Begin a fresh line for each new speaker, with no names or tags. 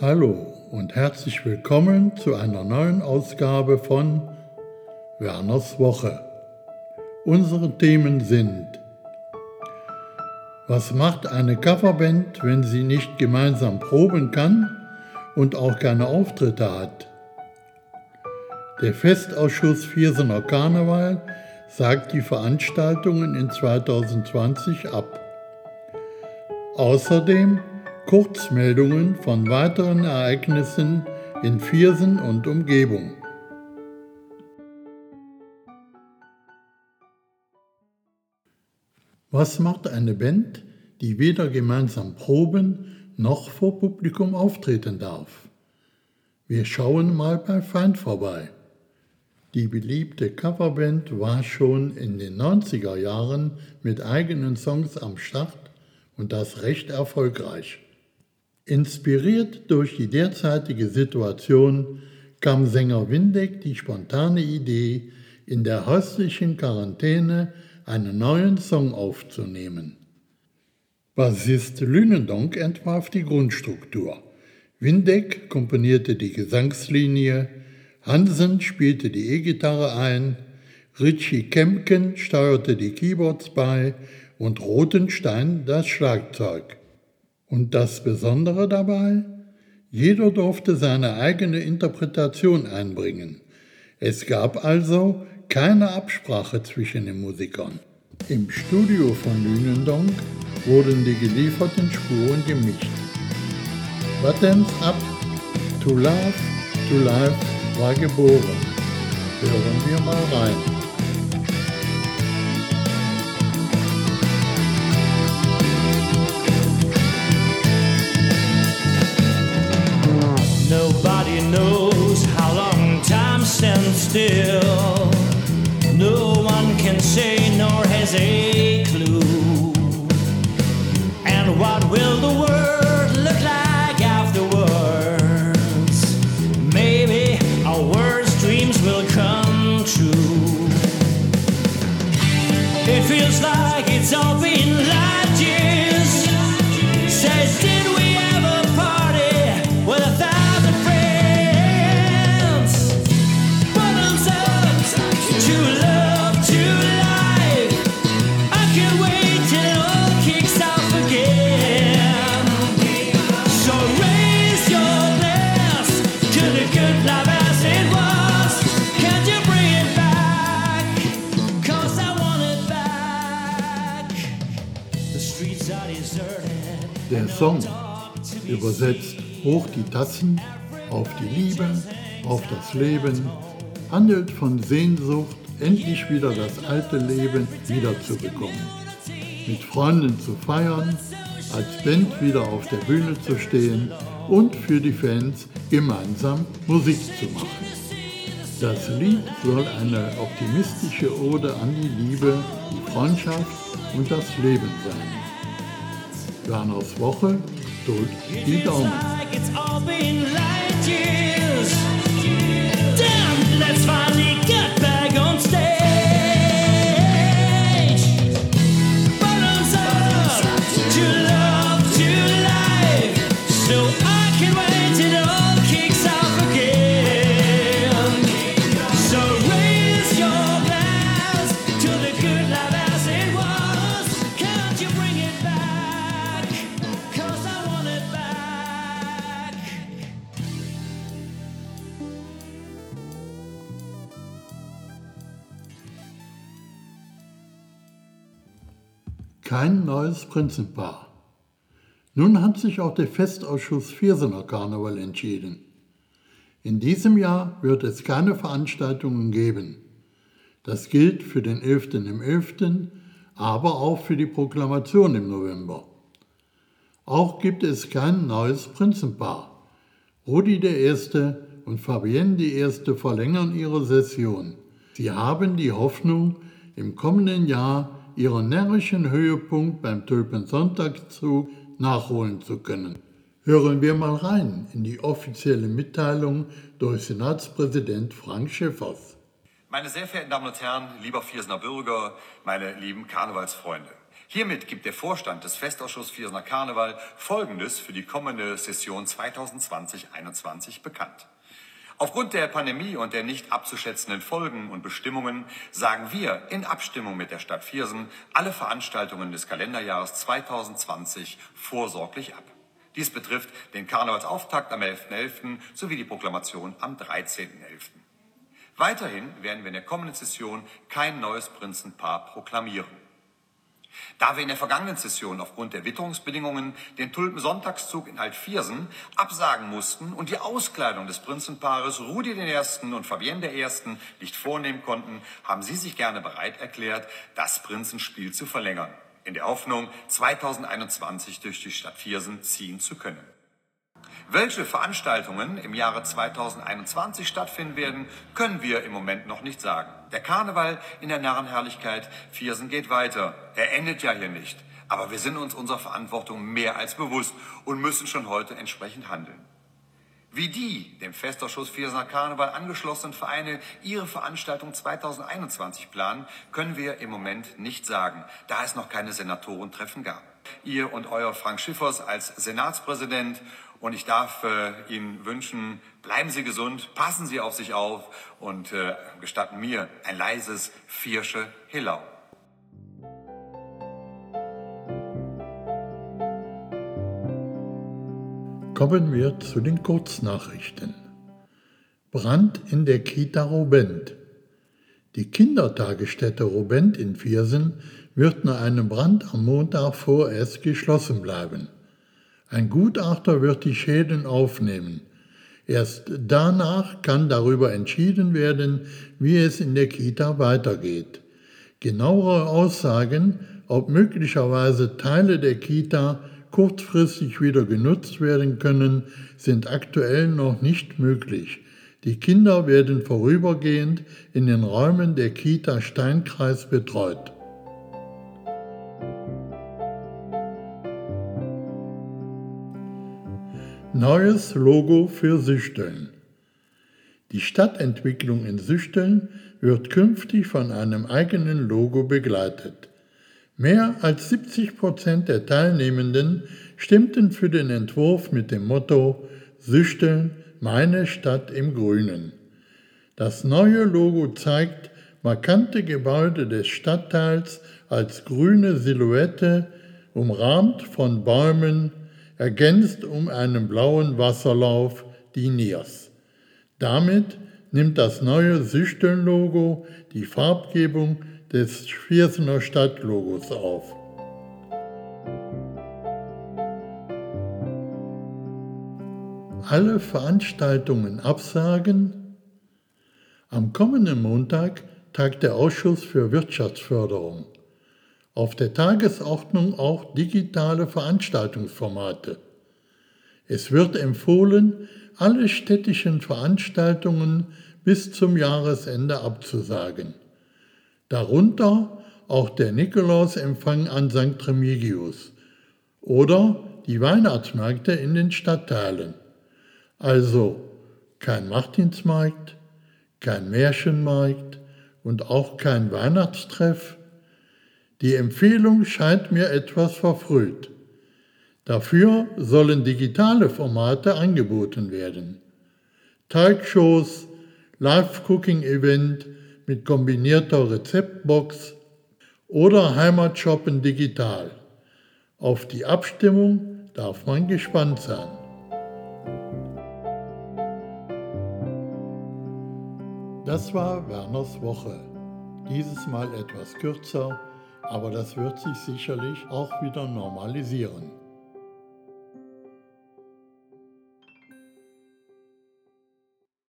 Hallo und herzlich willkommen zu einer neuen Ausgabe von Werners Woche. Unsere Themen sind Was macht eine Coverband, wenn sie nicht gemeinsam proben kann und auch keine Auftritte hat? Der Festausschuss Viersener Karneval sagt die Veranstaltungen in 2020 ab. Außerdem Kurzmeldungen von weiteren Ereignissen in Viersen und Umgebung. Was macht eine Band, die weder gemeinsam proben noch vor Publikum auftreten darf? Wir schauen mal bei Feind vorbei. Die beliebte Coverband war schon in den 90er Jahren mit eigenen Songs am Start und das recht erfolgreich. Inspiriert durch die derzeitige Situation kam Sänger Windeck die spontane Idee, in der häuslichen Quarantäne einen neuen Song aufzunehmen. Bassist Lünendonk entwarf die Grundstruktur. Windeck komponierte die Gesangslinie, Hansen spielte die E-Gitarre ein, Richie Kempken steuerte die Keyboards bei und Rotenstein das Schlagzeug. Und das Besondere dabei? Jeder durfte seine eigene Interpretation einbringen. Es gab also keine Absprache zwischen den Musikern. Im Studio von Lünendonk wurden die gelieferten Spuren gemischt. Buttons Up, To Love, To Life war geboren. Hören wir mal rein.
Stand still. No one can say nor has a clue. And what will the world look like afterwards? Maybe our worst dreams will come true. It feels like
Der Song übersetzt hoch die Tassen auf die Liebe, auf das Leben, handelt von Sehnsucht, endlich wieder das alte Leben wiederzubekommen, mit Freunden zu feiern, als Band wieder auf der Bühne zu stehen und für die Fans gemeinsam Musik zu machen. Das Lied soll eine optimistische Ode an die Liebe, die Freundschaft und das Leben sein. Werners Woche drückt die Daumen. Kein neues Prinzenpaar. Nun hat sich auch der Festausschuss Viersener Karneval entschieden. In diesem Jahr wird es keine Veranstaltungen geben. Das gilt für den 11. im 11., aber auch für die Proklamation im November. Auch gibt es kein neues Prinzenpaar. Rudi I. und Fabienne I. verlängern ihre Session. Sie haben die Hoffnung, im kommenden Jahr ihren närrischen Höhepunkt beim Tulpensonntagszug nachholen zu können. Hören wir mal rein in die offizielle Mitteilung durch Senatspräsident Frank Schiffers.
Meine sehr verehrten Damen und Herren, lieber Viersener Bürger, meine lieben Karnevalsfreunde. Hiermit gibt der Vorstand des Festausschusses Viersener Karneval Folgendes für die kommende Session 2020-21 bekannt. Aufgrund der Pandemie und der nicht abzuschätzenden Folgen und Bestimmungen sagen wir in Abstimmung mit der Stadt Viersen alle Veranstaltungen des Kalenderjahres 2020 vorsorglich ab. Dies betrifft den Karnevalsauftakt am 11.11. .11. sowie die Proklamation am 13.11. Weiterhin werden wir in der kommenden Session kein neues Prinzenpaar proklamieren. Da wir in der vergangenen Session aufgrund der Witterungsbedingungen den Tulpensonntagszug in Altviersen absagen mussten und die Auskleidung des Prinzenpaares Rudi I. und Fabienne I. nicht vornehmen konnten, haben Sie sich gerne bereit erklärt, das Prinzenspiel zu verlängern, in der Hoffnung, 2021 durch die Stadt Viersen ziehen zu können. Welche Veranstaltungen im Jahre 2021 stattfinden werden, können wir im Moment noch nicht sagen. Der Karneval in der Narrenherrlichkeit Viersen geht weiter. Er endet ja hier nicht. Aber wir sind uns unserer Verantwortung mehr als bewusst und müssen schon heute entsprechend handeln. Wie die dem Festausschuss Viersener Karneval angeschlossenen Vereine ihre Veranstaltung 2021 planen, können wir im Moment nicht sagen, da es noch keine Senatorentreffen gab. Ihr und euer Frank Schiffers als Senatspräsident und ich darf äh, Ihnen wünschen, bleiben Sie gesund, passen Sie auf sich auf und äh, gestatten mir ein leises Viersche Hillau.
Kommen wir zu den Kurznachrichten. Brand in der Kita Robent. Die Kindertagesstätte Robent in Viersen wird nach einem Brand am Montag vorerst geschlossen bleiben. Ein Gutachter wird die Schäden aufnehmen. Erst danach kann darüber entschieden werden, wie es in der Kita weitergeht. Genauere Aussagen, ob möglicherweise Teile der Kita kurzfristig wieder genutzt werden können, sind aktuell noch nicht möglich. Die Kinder werden vorübergehend in den Räumen der Kita Steinkreis betreut. Neues Logo für Süchteln. Die Stadtentwicklung in Süchteln wird künftig von einem eigenen Logo begleitet. Mehr als 70 Prozent der Teilnehmenden stimmten für den Entwurf mit dem Motto Süchteln, meine Stadt im Grünen. Das neue Logo zeigt markante Gebäude des Stadtteils als grüne Silhouette, umrahmt von Bäumen, ergänzt um einen blauen Wasserlauf die Niers. Damit nimmt das neue Süchteln-Logo die Farbgebung des Viersener Stadtlogos auf. Alle Veranstaltungen absagen. Am kommenden Montag tagt der Ausschuss für Wirtschaftsförderung auf der Tagesordnung auch digitale Veranstaltungsformate. Es wird empfohlen, alle städtischen Veranstaltungen bis zum Jahresende abzusagen. Darunter auch der Nikolausempfang an St. Remigius oder die Weihnachtsmärkte in den Stadtteilen. Also kein Martinsmarkt, kein Märchenmarkt und auch kein Weihnachtstreff, die Empfehlung scheint mir etwas verfrüht. Dafür sollen digitale Formate angeboten werden. Teigshows, Live-Cooking-Event mit kombinierter Rezeptbox oder Heimatshoppen digital. Auf die Abstimmung darf man gespannt sein. Das war Werners Woche. Dieses Mal etwas kürzer aber das wird sich sicherlich auch wieder normalisieren.